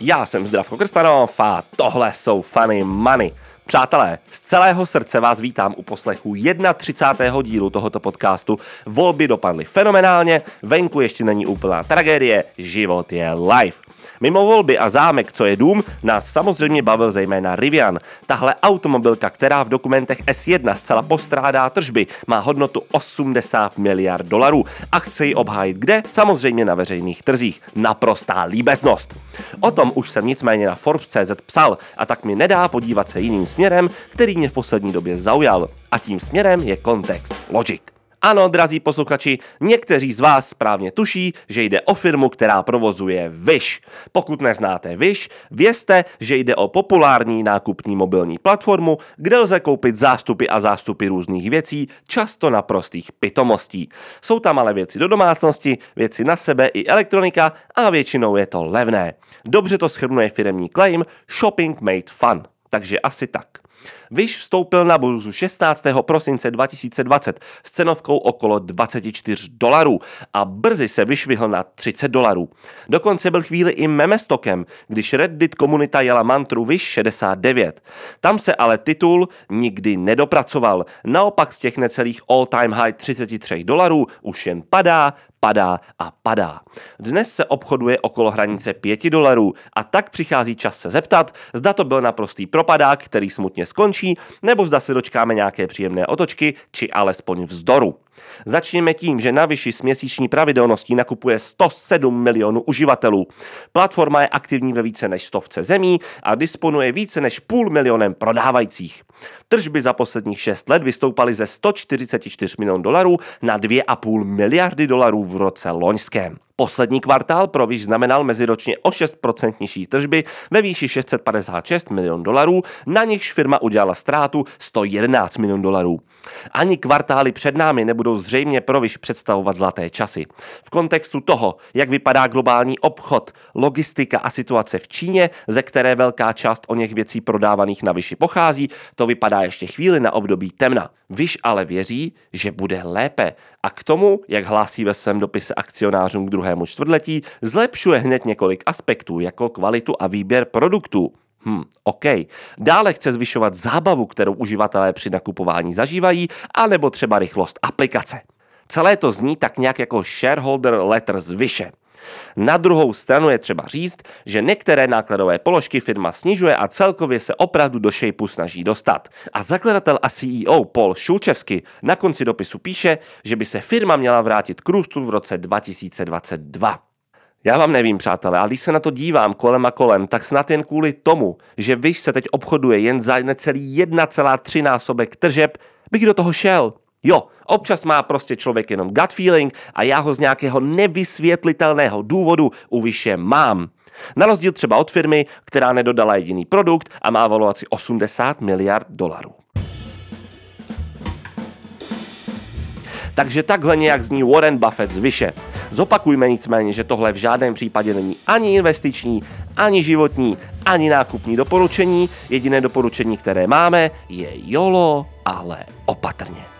Já jsem Zdravko Krstanov a tohle jsou Funny Money. Přátelé, z celého srdce vás vítám u poslechu 31. dílu tohoto podcastu. Volby dopadly fenomenálně, venku ještě není úplná tragédie, život je live. Mimo volby a zámek, co je dům, nás samozřejmě bavil zejména Rivian. Tahle automobilka, která v dokumentech S1 zcela postrádá tržby, má hodnotu 80 miliard dolarů a chce ji obhájit kde? Samozřejmě na veřejných trzích. Naprostá líbeznost. O tom už jsem nicméně na Forbes.cz psal a tak mi nedá podívat se jiným směrem, který mě v poslední době zaujal. A tím směrem je kontext Logic. Ano, drazí posluchači, někteří z vás správně tuší, že jde o firmu, která provozuje Wish. Pokud neznáte Wish, vězte, že jde o populární nákupní mobilní platformu, kde lze koupit zástupy a zástupy různých věcí, často na prostých pitomostí. Jsou tam ale věci do domácnosti, věci na sebe i elektronika a většinou je to levné. Dobře to schrnuje firemní claim Shopping Made Fun. Takže asi tak. Vyš vstoupil na burzu 16. prosince 2020 s cenovkou okolo 24 dolarů a brzy se vyšvihl na 30 dolarů. Dokonce byl chvíli i memestokem, když Reddit komunita jela mantru Vyš 69. Tam se ale titul nikdy nedopracoval. Naopak z těch necelých all-time high 33 dolarů už jen padá, padá a padá. Dnes se obchoduje okolo hranice 5 dolarů a tak přichází čas se zeptat, zda to byl naprostý propadák, který smutně skončí, nebo zda se dočkáme nějaké příjemné otočky, či alespoň vzdoru. Začněme tím, že na Vyši s měsíční pravidelností nakupuje 107 milionů uživatelů. Platforma je aktivní ve více než stovce zemí a disponuje více než půl milionem prodávajících. Tržby za posledních 6 let vystoupaly ze 144 milionů dolarů na 2,5 miliardy dolarů v roce loňském. Poslední kvartál pro Wish znamenal meziročně o 6% nižší tržby ve výši 656 milionů dolarů, na nichž firma udělala ztrátu 111 milionů dolarů. Ani kvartály před námi nebudou zřejmě pro Wish představovat zlaté časy. V kontextu toho, jak vypadá globální obchod, logistika a situace v Číně, ze které velká část o něch věcí prodávaných na Vyši pochází, to vypadá ještě chvíli na období temna. Vyš ale věří, že bude lépe a k tomu, jak hlásí ve svém dopise akcionářům k druhému čtvrtletí, zlepšuje hned několik aspektů, jako kvalitu a výběr produktů. Hm, OK. Dále chce zvyšovat zábavu, kterou uživatelé při nakupování zažívají, anebo třeba rychlost aplikace. Celé to zní tak nějak jako shareholder letter z Vyše. Na druhou stranu je třeba říct, že některé nákladové položky firma snižuje a celkově se opravdu do shapeu snaží dostat. A zakladatel a CEO Paul Šulčevsky na konci dopisu píše, že by se firma měla vrátit k růstu v roce 2022. Já vám nevím, přátelé, ale když se na to dívám kolem a kolem, tak snad jen kvůli tomu, že Vyš se teď obchoduje jen za necelý 1,3 násobek tržeb, bych do toho šel. Jo, občas má prostě člověk jenom gut feeling a já ho z nějakého nevysvětlitelného důvodu u Vyše mám. Na rozdíl třeba od firmy, která nedodala jediný produkt a má valuaci 80 miliard dolarů. Takže takhle nějak zní Warren Buffett z. Zopakujme nicméně, že tohle v žádném případě není ani investiční, ani životní, ani nákupní doporučení. Jediné doporučení, které máme, je YOLO, ale opatrně.